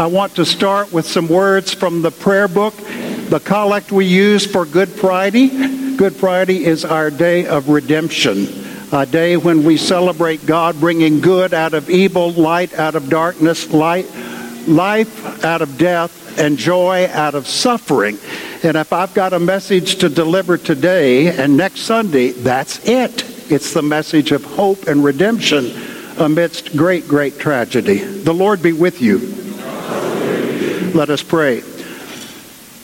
I want to start with some words from the prayer book. The collect we use for Good Friday. Good Friday is our day of redemption, a day when we celebrate God bringing good out of evil, light out of darkness, light, life out of death, and joy out of suffering. And if I've got a message to deliver today and next Sunday, that's it. It's the message of hope and redemption amidst great, great tragedy. The Lord be with you. Let us pray.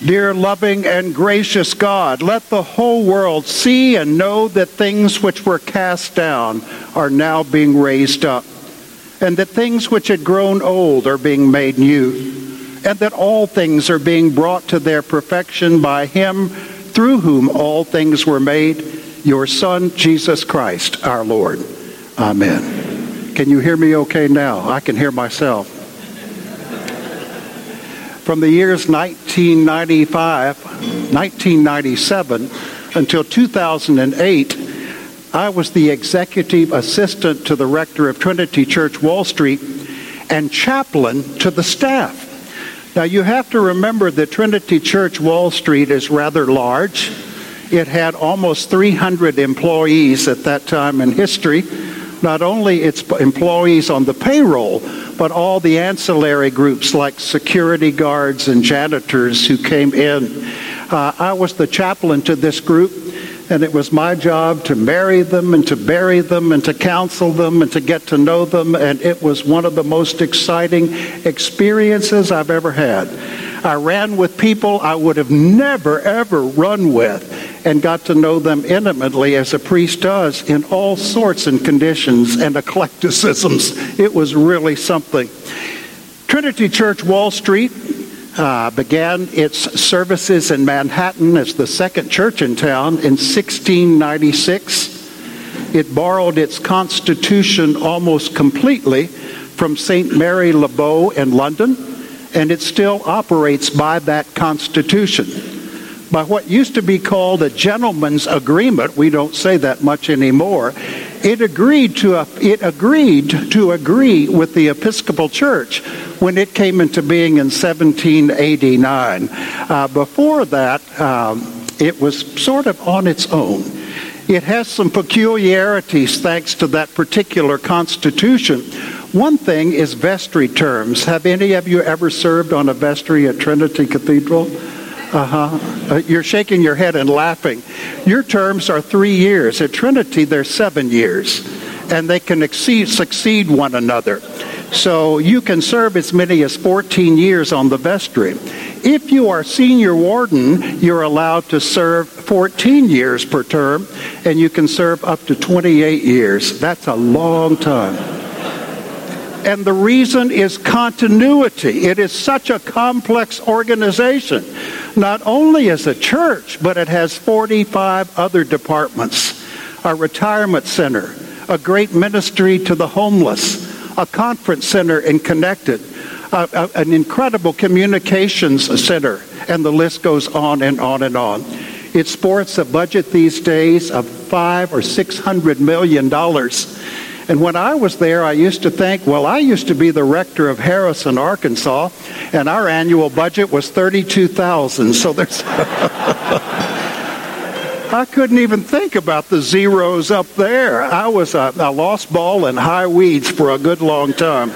Dear loving and gracious God, let the whole world see and know that things which were cast down are now being raised up, and that things which had grown old are being made new and that all things are being brought to their perfection by him through whom all things were made, your Son, Jesus Christ, our Lord. Amen. Can you hear me okay now? I can hear myself. From the years 1995, 1997 until 2008, I was the executive assistant to the rector of Trinity Church Wall Street and chaplain to the staff. Now, you have to remember that Trinity Church Wall Street is rather large. It had almost 300 employees at that time in history. Not only its employees on the payroll, but all the ancillary groups like security guards and janitors who came in. Uh, I was the chaplain to this group, and it was my job to marry them and to bury them and to counsel them and to get to know them. And it was one of the most exciting experiences I've ever had. I ran with people I would have never, ever run with and got to know them intimately as a priest does in all sorts and conditions and eclecticisms. It was really something. Trinity Church Wall Street uh, began its services in Manhattan as the second church in town in 1696. It borrowed its constitution almost completely from St. Mary Le Bow in London, and it still operates by that constitution. By what used to be called a gentleman's agreement, we don't say that much anymore. It agreed to it agreed to agree with the Episcopal Church when it came into being in 1789. Uh, before that, um, it was sort of on its own. It has some peculiarities thanks to that particular constitution. One thing is vestry terms. Have any of you ever served on a vestry at Trinity Cathedral? Uh-huh. Uh, you're shaking your head and laughing. Your terms are three years. At Trinity, they're seven years, and they can exceed, succeed one another. So you can serve as many as 14 years on the vestry. If you are senior warden, you're allowed to serve 14 years per term, and you can serve up to 28 years. That's a long time. And the reason is continuity. It is such a complex organization. Not only as a church, but it has 45 other departments a retirement center, a great ministry to the homeless, a conference center in Connecticut, an incredible communications center, and the list goes on and on and on. It sports a budget these days of five or six hundred million dollars. And when I was there, I used to think, well, I used to be the rector of Harrison, Arkansas, and our annual budget was thirty-two thousand. So there's. I couldn't even think about the zeros up there. I was a, a lost ball in high weeds for a good long time.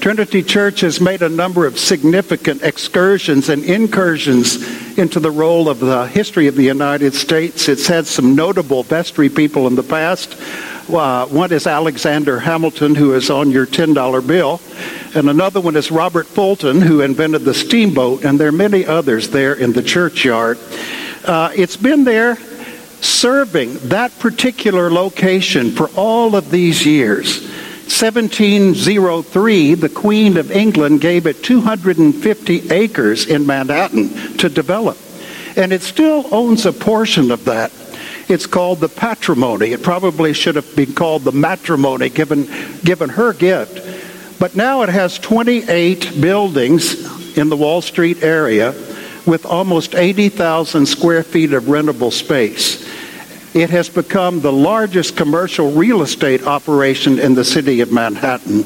Trinity Church has made a number of significant excursions and incursions into the role of the history of the United States. It's had some notable vestry people in the past. Uh, one is Alexander Hamilton, who is on your $10 bill, and another one is Robert Fulton, who invented the steamboat, and there are many others there in the churchyard. Uh, it's been there serving that particular location for all of these years. 1703, the Queen of England gave it 250 acres in Manhattan to develop. And it still owns a portion of that. It's called the patrimony. It probably should have been called the matrimony given, given her gift. But now it has 28 buildings in the Wall Street area with almost 80,000 square feet of rentable space. It has become the largest commercial real estate operation in the city of Manhattan.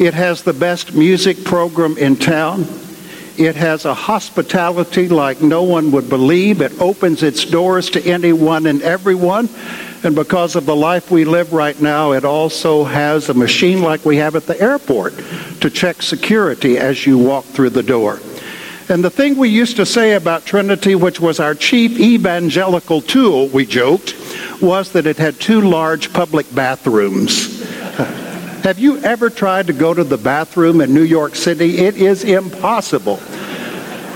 It has the best music program in town. It has a hospitality like no one would believe. It opens its doors to anyone and everyone. And because of the life we live right now, it also has a machine like we have at the airport to check security as you walk through the door. And the thing we used to say about Trinity, which was our chief evangelical tool, we joked, was that it had two large public bathrooms. Have you ever tried to go to the bathroom in New York City? It is impossible.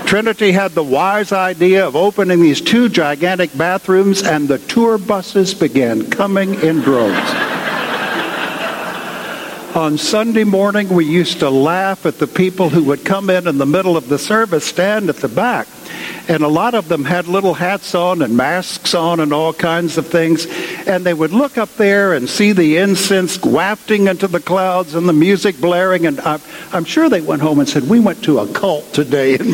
Trinity had the wise idea of opening these two gigantic bathrooms, and the tour buses began coming in droves. On Sunday morning, we used to laugh at the people who would come in in the middle of the service, stand at the back. And a lot of them had little hats on and masks on and all kinds of things. And they would look up there and see the incense wafting into the clouds and the music blaring. And I'm, I'm sure they went home and said, We went to a cult today in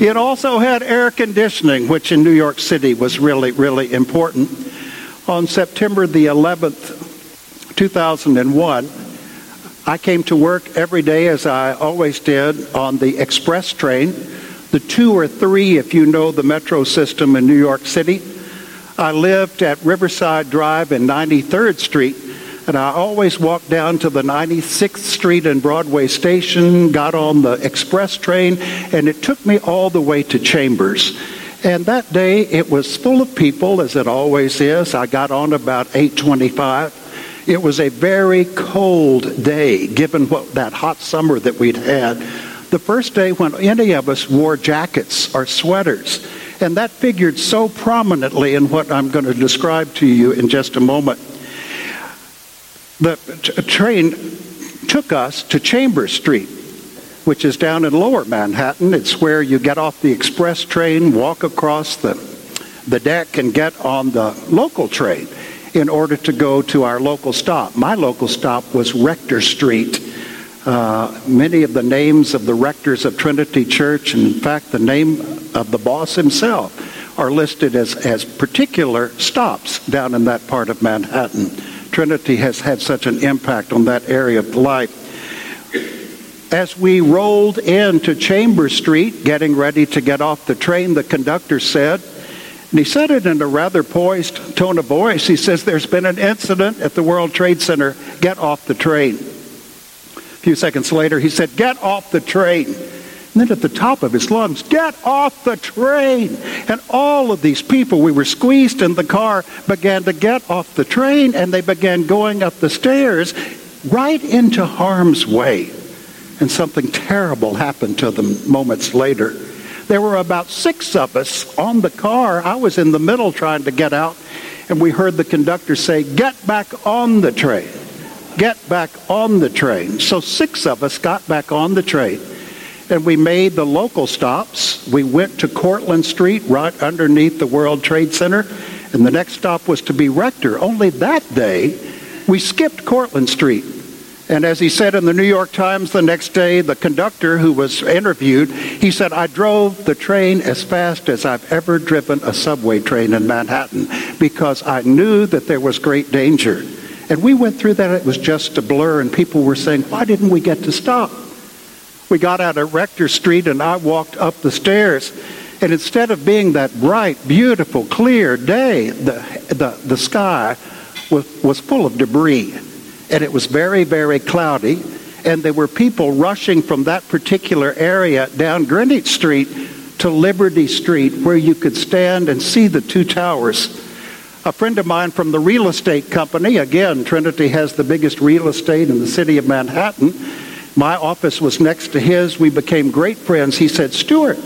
it also had air conditioning, which in New York City was really, really important. On September the 11th, 2001, I came to work every day as I always did on the express train, the two or three if you know the metro system in New York City. I lived at Riverside Drive and 93rd Street, and I always walked down to the 96th Street and Broadway station, got on the express train, and it took me all the way to Chambers. And that day it was full of people, as it always is. I got on about 825. It was a very cold day, given what that hot summer that we'd had. The first day when any of us wore jackets or sweaters. And that figured so prominently in what I'm going to describe to you in just a moment. The t- train took us to Chambers Street, which is down in lower Manhattan. It's where you get off the express train, walk across the, the deck, and get on the local train in order to go to our local stop. My local stop was Rector Street. Uh, many of the names of the rectors of Trinity Church, and in fact, the name of the boss himself, are listed as, as particular stops down in that part of Manhattan. Trinity has had such an impact on that area of life. As we rolled into Chambers Street, getting ready to get off the train, the conductor said, and he said it in a rather poised tone of voice. He says, There's been an incident at the World Trade Center. Get off the train. A few seconds later, he said, Get off the train. And then at the top of his lungs, Get off the train. And all of these people, we were squeezed in the car, began to get off the train and they began going up the stairs right into harm's way. And something terrible happened to them moments later. There were about six of us on the car. I was in the middle trying to get out, and we heard the conductor say, Get back on the train. Get back on the train. So six of us got back on the train. And we made the local stops. We went to Cortlandt Street, right underneath the World Trade Center. And the next stop was to be Rector. Only that day, we skipped Cortlandt Street and as he said in the New York Times the next day, the conductor who was interviewed, he said, I drove the train as fast as I've ever driven a subway train in Manhattan because I knew that there was great danger. And we went through that, it was just a blur, and people were saying, Why didn't we get to stop? We got out at Rector Street, and I walked up the stairs. And instead of being that bright, beautiful, clear day, the, the, the sky was, was full of debris and it was very, very cloudy. And there were people rushing from that particular area down Greenwich Street to Liberty Street, where you could stand and see the two towers. A friend of mine from the real estate company, again, Trinity has the biggest real estate in the city of Manhattan. My office was next to his. We became great friends. He said, Stuart,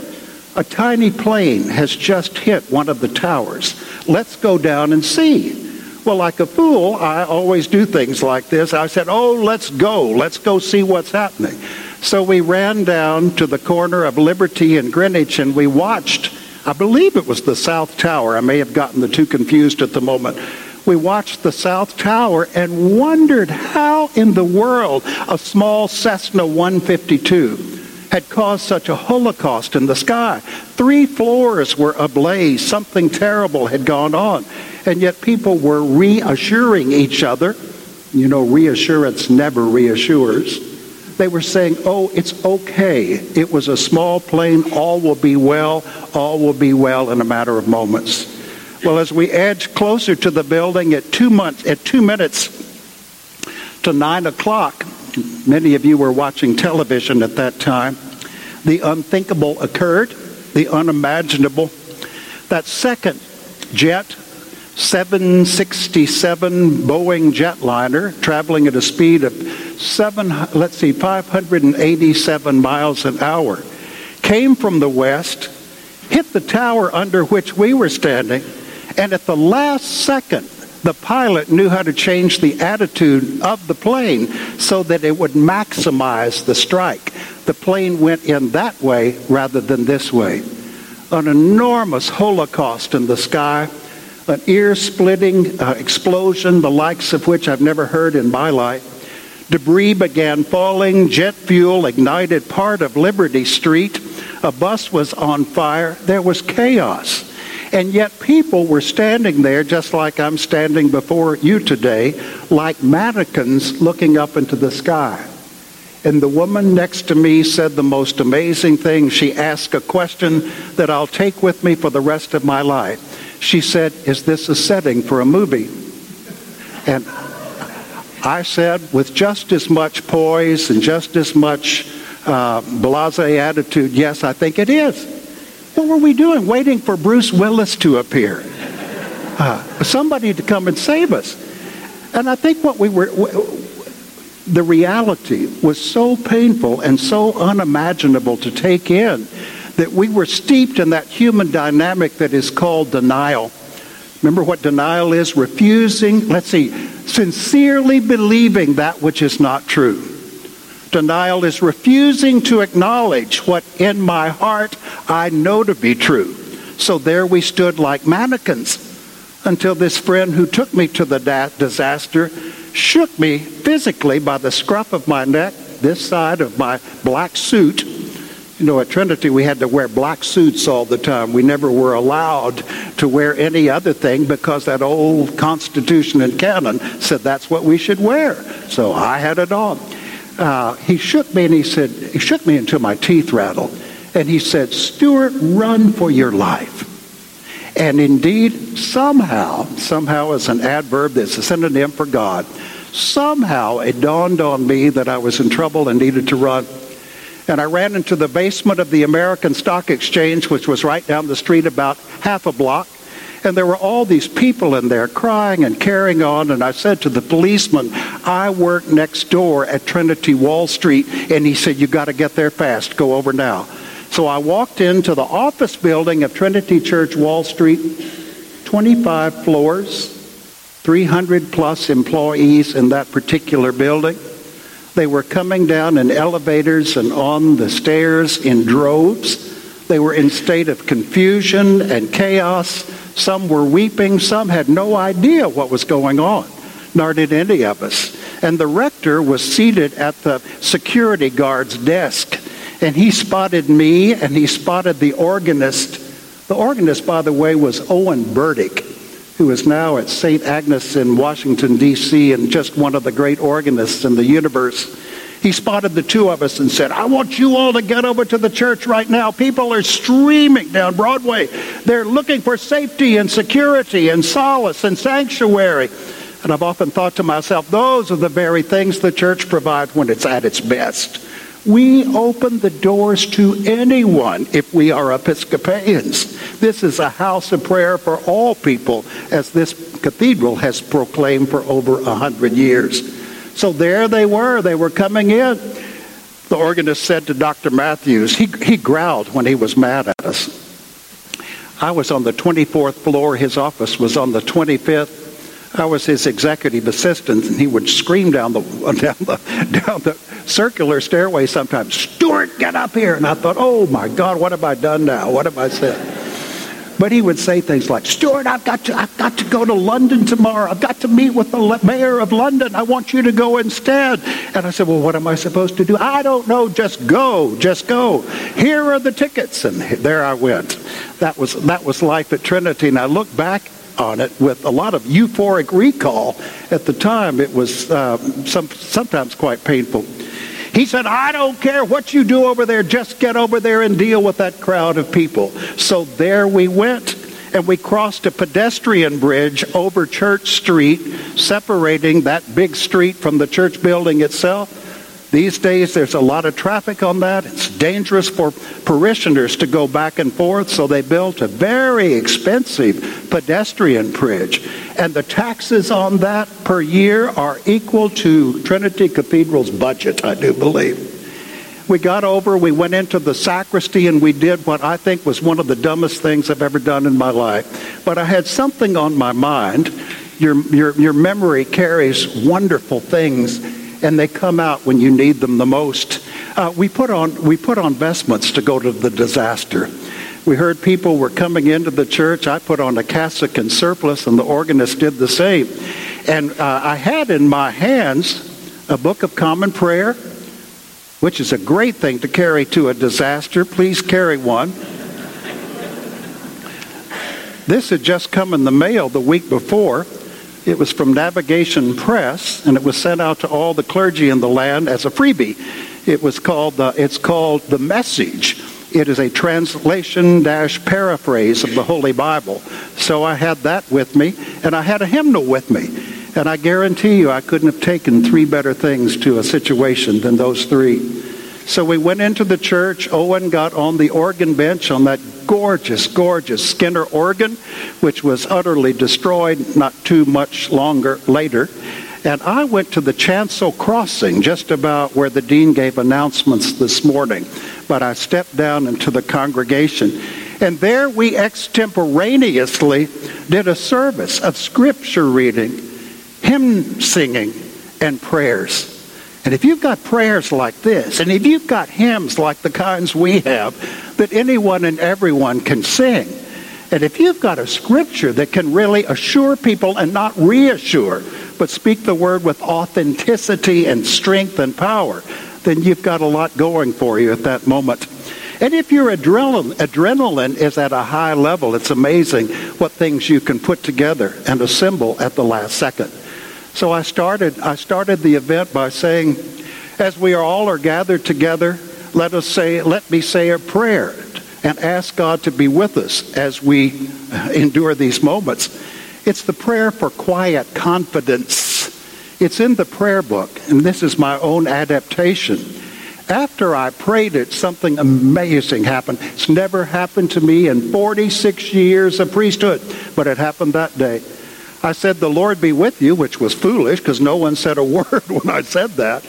a tiny plane has just hit one of the towers. Let's go down and see. Well, like a fool, I always do things like this. I said, Oh, let's go. Let's go see what's happening. So we ran down to the corner of Liberty and Greenwich and we watched, I believe it was the South Tower. I may have gotten the two confused at the moment. We watched the South Tower and wondered how in the world a small Cessna 152 had caused such a holocaust in the sky. Three floors were ablaze. Something terrible had gone on. And yet people were reassuring each other You know, reassurance never reassures. They were saying, oh, it's okay. It was a small plane. All will be well. All will be well in a matter of moments. Well, as we edged closer to the building at two, months, at two minutes to nine o'clock, many of you were watching television at that time, the unthinkable occurred, the unimaginable. That second jet 767 Boeing jetliner traveling at a speed of seven, let's see, 587 miles an hour, came from the west, hit the tower under which we were standing, and at the last second, the pilot knew how to change the attitude of the plane so that it would maximize the strike. The plane went in that way rather than this way. An enormous holocaust in the sky an ear splitting uh, explosion, the likes of which I've never heard in my life. Debris began falling, jet fuel ignited part of Liberty Street, a bus was on fire, there was chaos. And yet people were standing there just like I'm standing before you today, like mannequins looking up into the sky. And the woman next to me said the most amazing thing. She asked a question that I'll take with me for the rest of my life. She said, Is this a setting for a movie? And I said, with just as much poise and just as much uh, blase attitude, yes, I think it is. What were we doing? Waiting for Bruce Willis to appear. Uh, somebody to come and save us. And I think what we were, the reality was so painful and so unimaginable to take in that we were steeped in that human dynamic that is called denial. Remember what denial is? Refusing, let's see, sincerely believing that which is not true. Denial is refusing to acknowledge what in my heart I know to be true. So there we stood like mannequins until this friend who took me to the da- disaster shook me physically by the scruff of my neck, this side of my black suit, you know, at Trinity, we had to wear black suits all the time. We never were allowed to wear any other thing because that old Constitution and canon said that's what we should wear. So I had it on. Uh, he shook me and he said, he shook me until my teeth rattled. And he said, Stuart, run for your life. And indeed, somehow, somehow as an adverb that's a synonym for God, somehow it dawned on me that I was in trouble and needed to run and I ran into the basement of the American Stock Exchange, which was right down the street about half a block. And there were all these people in there crying and carrying on. And I said to the policeman, I work next door at Trinity Wall Street. And he said, You got to get there fast. Go over now. So I walked into the office building of Trinity Church Wall Street, 25 floors, 300 plus employees in that particular building. They were coming down in elevators and on the stairs in droves. They were in state of confusion and chaos. Some were weeping. Some had no idea what was going on, nor did any of us. And the rector was seated at the security guard's desk. And he spotted me and he spotted the organist. The organist, by the way, was Owen Burdick who is now at St. Agnes in Washington, D.C., and just one of the great organists in the universe. He spotted the two of us and said, I want you all to get over to the church right now. People are streaming down Broadway. They're looking for safety and security and solace and sanctuary. And I've often thought to myself, those are the very things the church provides when it's at its best. We open the doors to anyone if we are Episcopalians. This is a house of prayer for all people, as this cathedral has proclaimed for over a hundred years. So there they were. They were coming in. The organist said to Dr. Matthews, he, he growled when he was mad at us. I was on the 24th floor. His office was on the 25th. I was his executive assistant, and he would scream down the down the down the circular stairway sometimes, Stuart, get up here. And I thought, oh my God, what have I done now? What have I said? But he would say things like, Stuart, I've got to, I've got to go to London tomorrow. I've got to meet with the mayor of London. I want you to go instead. And I said, well, what am I supposed to do? I don't know. Just go. Just go. Here are the tickets. And there I went. That was, that was life at Trinity. And I look back on it with a lot of euphoric recall. At the time, it was uh, some, sometimes quite painful. He said, I don't care what you do over there, just get over there and deal with that crowd of people. So there we went, and we crossed a pedestrian bridge over Church Street, separating that big street from the church building itself. These days, there's a lot of traffic on that. It's dangerous for parishioners to go back and forth, so they built a very expensive pedestrian bridge. And the taxes on that per year are equal to Trinity Cathedral's budget, I do believe. We got over, we went into the sacristy, and we did what I think was one of the dumbest things I've ever done in my life. But I had something on my mind. Your, your, your memory carries wonderful things and they come out when you need them the most. Uh, we put on we put on vestments to go to the disaster. We heard people were coming into the church. I put on a cassock and surplice, and the organist did the same. And uh, I had in my hands a book of common prayer, which is a great thing to carry to a disaster. Please carry one. this had just come in the mail the week before. It was from Navigation Press, and it was sent out to all the clergy in the land as a freebie. It was called uh, it's called the Message. It is a translation dash paraphrase of the Holy Bible. So I had that with me, and I had a hymnal with me. And I guarantee you, I couldn't have taken three better things to a situation than those three. So we went into the church. Owen got on the organ bench on that gorgeous, gorgeous Skinner organ, which was utterly destroyed not too much longer later. And I went to the chancel crossing, just about where the dean gave announcements this morning. But I stepped down into the congregation. And there we extemporaneously did a service of scripture reading, hymn singing, and prayers. And if you've got prayers like this, and if you've got hymns like the kinds we have that anyone and everyone can sing, and if you've got a scripture that can really assure people and not reassure, but speak the word with authenticity and strength and power, then you've got a lot going for you at that moment. And if your adrenaline, adrenaline is at a high level, it's amazing what things you can put together and assemble at the last second. So I started, I started the event by saying, as we are all are gathered together, let us say, let me say a prayer and ask God to be with us as we endure these moments. It's the prayer for quiet confidence. It's in the prayer book, and this is my own adaptation. After I prayed it, something amazing happened. It's never happened to me in 46 years of priesthood, but it happened that day. I said, The Lord be with you, which was foolish because no one said a word when I said that.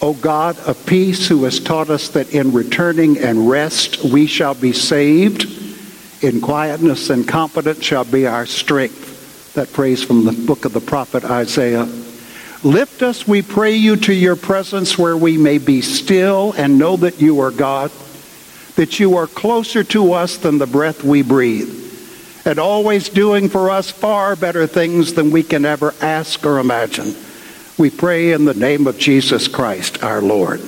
O God of peace, who has taught us that in returning and rest we shall be saved, in quietness and confidence shall be our strength. That praise from the book of the prophet Isaiah. Lift us, we pray you, to your presence where we may be still and know that you are God, that you are closer to us than the breath we breathe and always doing for us far better things than we can ever ask or imagine. We pray in the name of Jesus Christ, our Lord.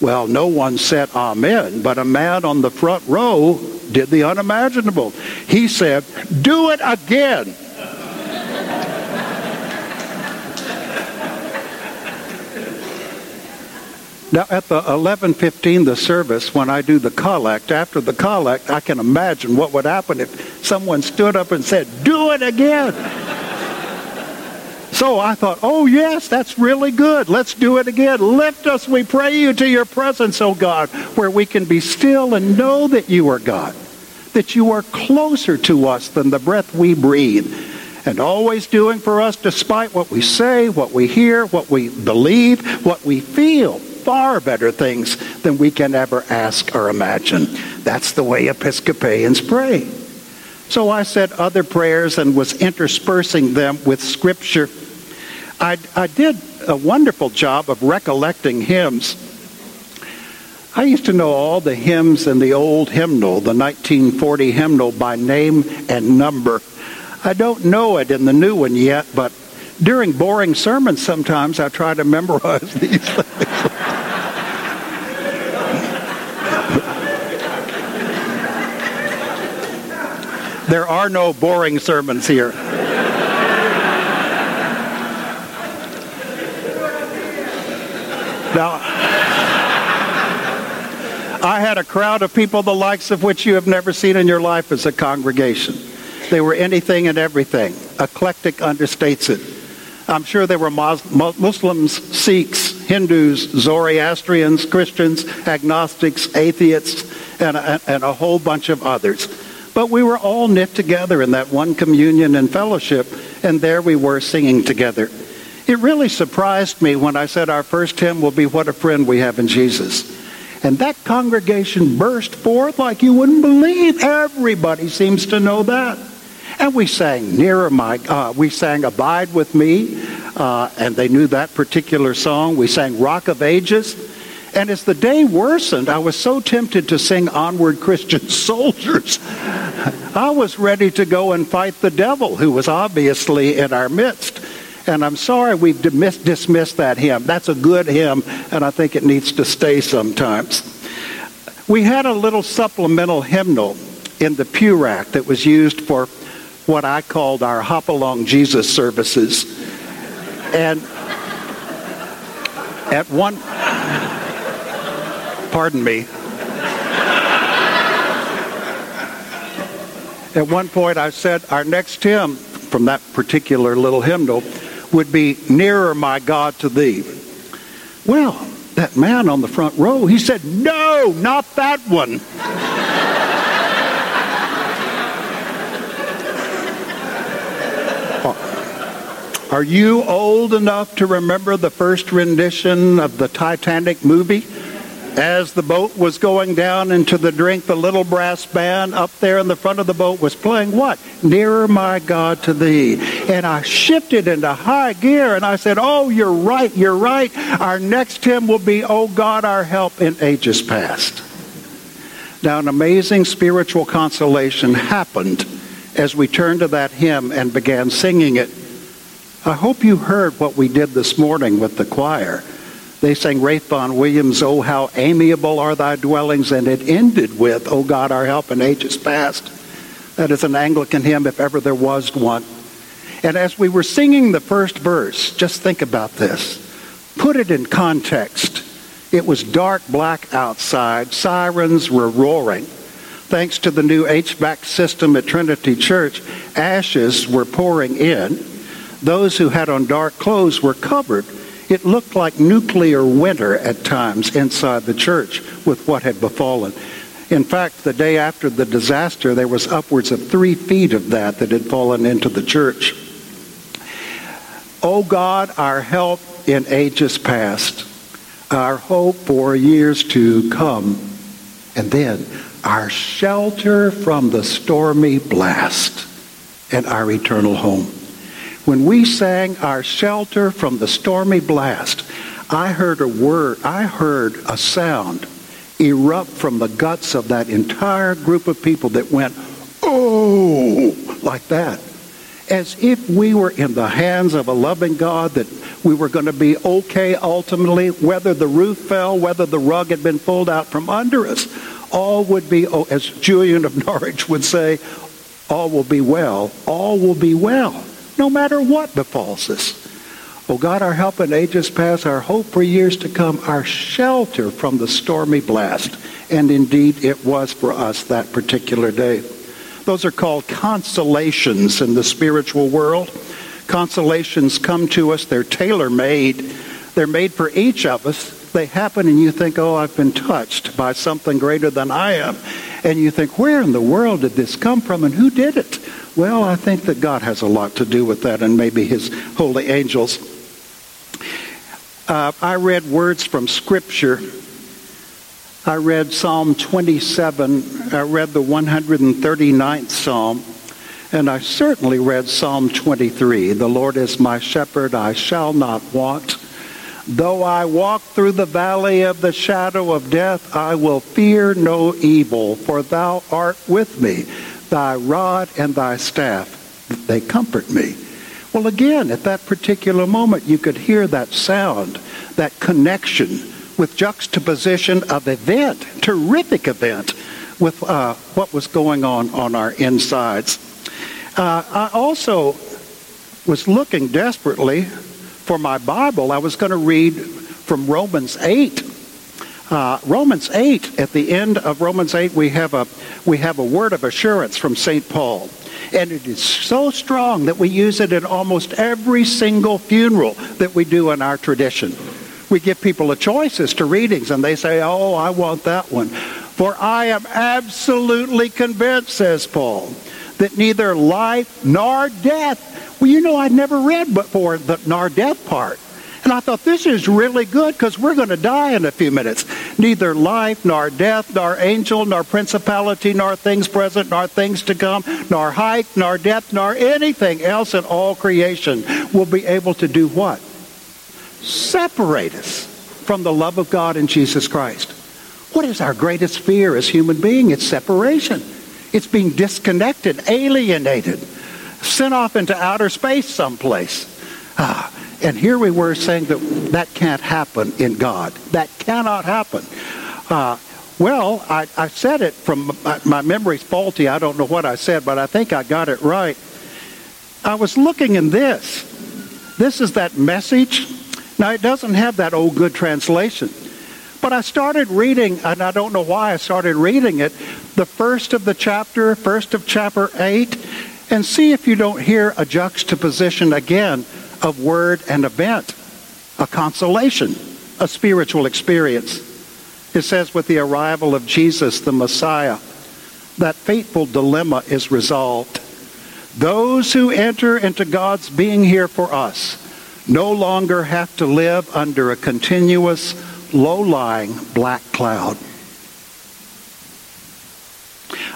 Well, no one said amen, but a man on the front row did the unimaginable. He said, Do it again. Now, at the 11:15, the service, when I do the collect, after the collect, I can imagine what would happen if someone stood up and said, "Do it again." so I thought, "Oh yes, that's really good. Let's do it again. Lift us, we pray you, to your presence, O God, where we can be still and know that you are God, that you are closer to us than the breath we breathe." and always doing for us despite what we say, what we hear, what we believe, what we feel far better things than we can ever ask or imagine. That's the way Episcopalians pray. So I said other prayers and was interspersing them with scripture. I, I did a wonderful job of recollecting hymns. I used to know all the hymns in the old hymnal, the 1940 hymnal, by name and number. I don't know it in the new one yet, but during boring sermons sometimes I try to memorize these things. There are no boring sermons here. Now, I had a crowd of people the likes of which you have never seen in your life as a congregation. They were anything and everything. Eclectic understates it. I'm sure there were Muslims, Sikhs, Hindus, Zoroastrians, Christians, agnostics, atheists, and a, and a whole bunch of others. But we were all knit together in that one communion and fellowship, and there we were singing together. It really surprised me when I said our first hymn will be What a Friend We Have in Jesus. And that congregation burst forth like you wouldn't believe. Everybody seems to know that. And we sang Nearer My, uh, we sang Abide With Me, uh, and they knew that particular song. We sang Rock of Ages. And as the day worsened, I was so tempted to sing Onward Christian Soldiers. I was ready to go and fight the devil, who was obviously in our midst. And I'm sorry we've dismissed that hymn. That's a good hymn, and I think it needs to stay sometimes. We had a little supplemental hymnal in the pew rack that was used for what I called our Hop Along Jesus services. And at one, pardon me, at one point I said our next hymn from that particular little hymnal would be nearer, my God, to thee. Well, that man on the front row, he said, No, not that one. Are you old enough to remember the first rendition of the Titanic movie? As the boat was going down into the drink, the little brass band up there in the front of the boat was playing what? Nearer, my God, to thee. And I shifted into high gear and I said, Oh, you're right, you're right. Our next hymn will be, Oh God, our help in ages past. Now, an amazing spiritual consolation happened as we turned to that hymn and began singing it. I hope you heard what we did this morning with the choir. They sang Vaughan Williams, Oh, how amiable are thy dwellings, and it ended with, Oh God, our help in ages past. That is an Anglican hymn if ever there was one. And as we were singing the first verse, just think about this. Put it in context. It was dark black outside. Sirens were roaring. Thanks to the new HVAC system at Trinity Church, ashes were pouring in. Those who had on dark clothes were covered it looked like nuclear winter at times inside the church with what had befallen. In fact, the day after the disaster, there was upwards of three feet of that that had fallen into the church. O God, our help in ages past, our hope for years to come, and then our shelter from the stormy blast and our eternal home. When we sang our shelter from the stormy blast, I heard a word, I heard a sound erupt from the guts of that entire group of people that went, oh, like that. As if we were in the hands of a loving God, that we were going to be okay ultimately, whether the roof fell, whether the rug had been pulled out from under us. All would be, oh, as Julian of Norwich would say, all will be well. All will be well no matter what befalls us. O oh, God, our help in ages past, our hope for years to come, our shelter from the stormy blast. And indeed, it was for us that particular day. Those are called consolations in the spiritual world. Consolations come to us, they're tailor made, they're made for each of us. They happen, and you think, oh, I've been touched by something greater than I am. And you think, where in the world did this come from, and who did it? Well, I think that God has a lot to do with that and maybe his holy angels. Uh, I read words from Scripture. I read Psalm 27. I read the 139th Psalm. And I certainly read Psalm 23. The Lord is my shepherd, I shall not want. Though I walk through the valley of the shadow of death, I will fear no evil, for thou art with me. Thy rod and thy staff, they comfort me. Well, again, at that particular moment, you could hear that sound, that connection with juxtaposition of event, terrific event, with uh, what was going on on our insides. Uh, I also was looking desperately for my Bible. I was going to read from Romans 8. Uh, Romans 8, at the end of Romans 8, we have a, we have a word of assurance from St. Paul. And it is so strong that we use it in almost every single funeral that we do in our tradition. We give people a choice as to readings, and they say, Oh, I want that one. For I am absolutely convinced, says Paul, that neither life nor death. Well, you know, I'd never read before the nor death part. And I thought, this is really good because we're going to die in a few minutes. Neither life, nor death, nor angel, nor principality, nor things present, nor things to come, nor height, nor depth, nor anything else in all creation will be able to do what? Separate us from the love of God in Jesus Christ. What is our greatest fear as human beings? It's separation. It's being disconnected, alienated, sent off into outer space someplace. Ah, and here we were saying that that can't happen in God. That cannot happen. Uh, well, I, I, said it from my, my memory's faulty. I don't know what I said, but I think I got it right. I was looking in this. This is that message. Now, it doesn't have that old good translation. But I started reading, and I don't know why I started reading it, the first of the chapter, first of chapter 8, and see if you don't hear a juxtaposition again of word and event, a consolation, a spiritual experience. It says, with the arrival of Jesus, the Messiah, that fateful dilemma is resolved. Those who enter into God's being here for us no longer have to live under a continuous, low lying black cloud.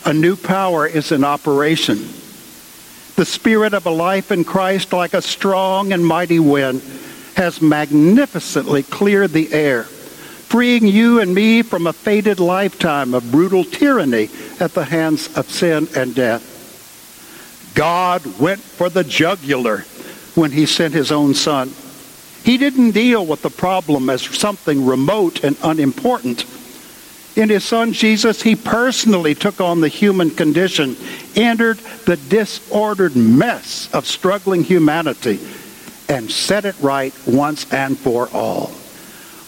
A new power is in operation the spirit of a life in Christ, like a strong and mighty wind, has magnificently cleared the air, freeing you and me from a fated lifetime of brutal tyranny at the hands of sin and death. God went for the jugular when he sent his own son. He didn't deal with the problem as something remote and unimportant. In his son Jesus, he personally took on the human condition, entered the disordered mess of struggling humanity, and set it right once and for all.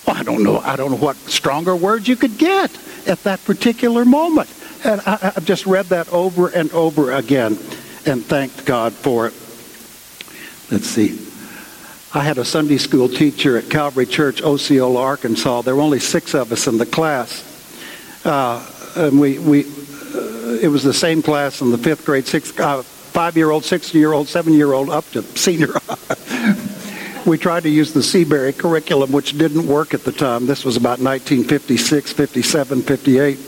Well, I don't know. I don't know what stronger words you could get at that particular moment. And I, have just read that over and over again and thanked God for it. Let's see. I had a Sunday school teacher at Calvary Church, Osceola, Arkansas. There were only six of us in the class. Uh, and we, we uh, it was the same class in the fifth grade, six, uh, five-year-old, six-year-old, seven-year-old, up to senior. we tried to use the Seabury curriculum, which didn't work at the time. This was about 1956, 57, 58.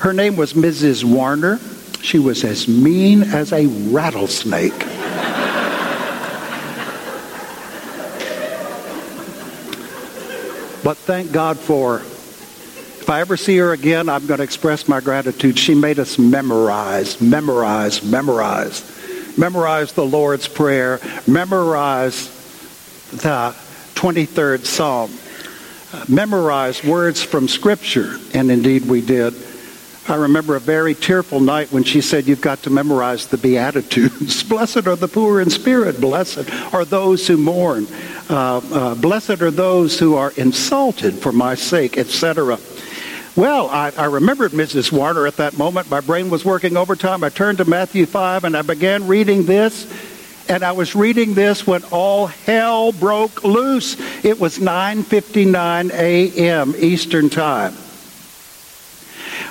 Her name was Mrs. Warner. She was as mean as a rattlesnake. but thank God for if I ever see her again, I'm going to express my gratitude. She made us memorize, memorize, memorize. Memorize the Lord's Prayer. Memorize the 23rd Psalm. Memorize words from Scripture. And indeed we did. I remember a very tearful night when she said, You've got to memorize the Beatitudes. blessed are the poor in spirit. Blessed are those who mourn. Uh, uh, blessed are those who are insulted for my sake, etc. Well, I, I, remembered Mrs. Warner at that moment. My brain was working overtime. I turned to Matthew 5 and I began reading this. And I was reading this when all hell broke loose. It was 9:59 a.m. Eastern Time.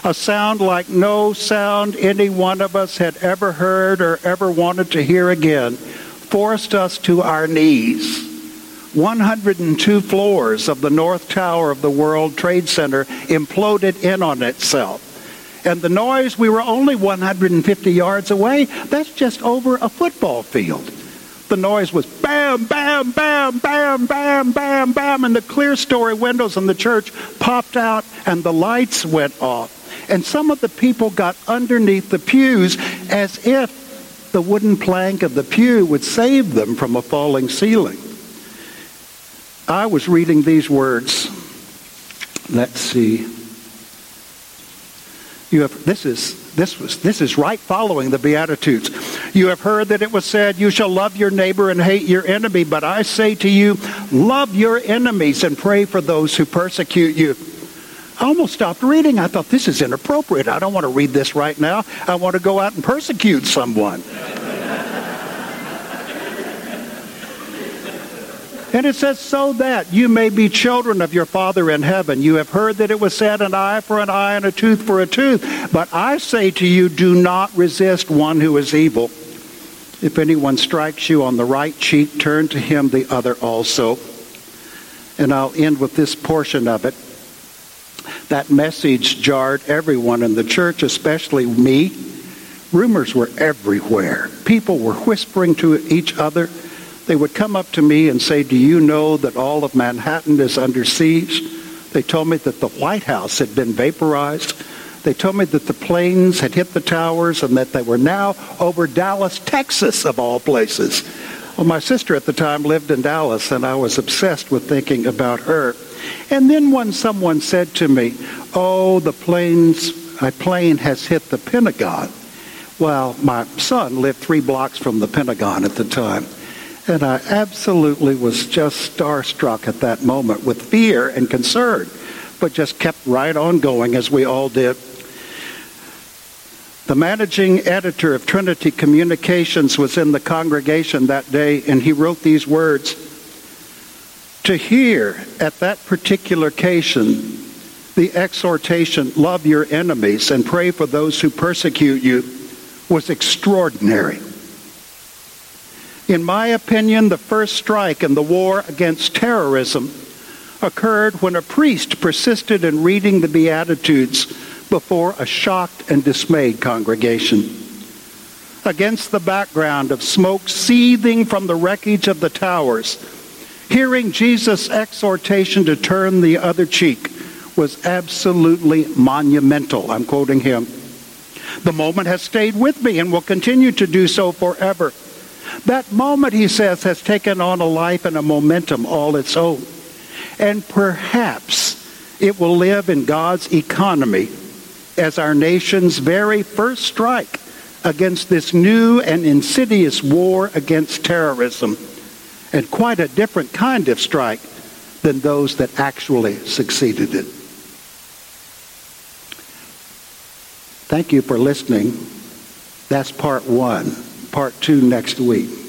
A sound like no sound any one of us had ever heard or ever wanted to hear again forced us to our knees. 102 floors of the North Tower of the World Trade Center imploded in on itself. And the noise, we were only 150 yards away. That's just over a football field. The noise was bam, bam, bam, bam, bam, bam, bam, and the clerestory windows in the church popped out and the lights went off. And some of the people got underneath the pews as if the wooden plank of the pew would save them from a falling ceiling. I was reading these words. Let's see. You have, this is this was this is right following the beatitudes. You have heard that it was said, "You shall love your neighbor and hate your enemy." But I say to you, love your enemies and pray for those who persecute you. I almost stopped reading. I thought this is inappropriate. I don't want to read this right now. I want to go out and persecute someone. And it says, so that you may be children of your Father in heaven. You have heard that it was said, an eye for an eye and a tooth for a tooth. But I say to you, do not resist one who is evil. If anyone strikes you on the right cheek, turn to him the other also. And I'll end with this portion of it. That message jarred everyone in the church, especially me. Rumors were everywhere. People were whispering to each other they would come up to me and say, Do you know that all of Manhattan is under siege? They told me that the White House had been vaporized. They told me that the planes had hit the towers and that they were now over Dallas, Texas, of all places. Well, my sister at the time lived in Dallas, and I was obsessed with thinking about her. And then when someone said to me, Oh, the planes, a plane has hit the Pentagon. Well, my son lived three blocks from the Pentagon at the time. And I absolutely was just starstruck at that moment with fear and concern, but just kept right on going as we all did. The managing editor of Trinity Communications was in the congregation that day, and he wrote these words To hear at that particular occasion the exhortation, Love your enemies and pray for those who persecute you, was extraordinary. In my opinion, the first strike in the war against terrorism occurred when a priest persisted in reading the Beatitudes before a shocked and dismayed congregation. Against the background of smoke seething from the wreckage of the towers, hearing Jesus' exhortation to turn the other cheek was absolutely monumental. I'm quoting him. The moment has stayed with me and will continue to do so forever. That moment, he says, has taken on a life and a momentum all its own. And perhaps it will live in God's economy as our nation's very first strike against this new and insidious war against terrorism, and quite a different kind of strike than those that actually succeeded it. Thank you for listening. That's part one part two next week.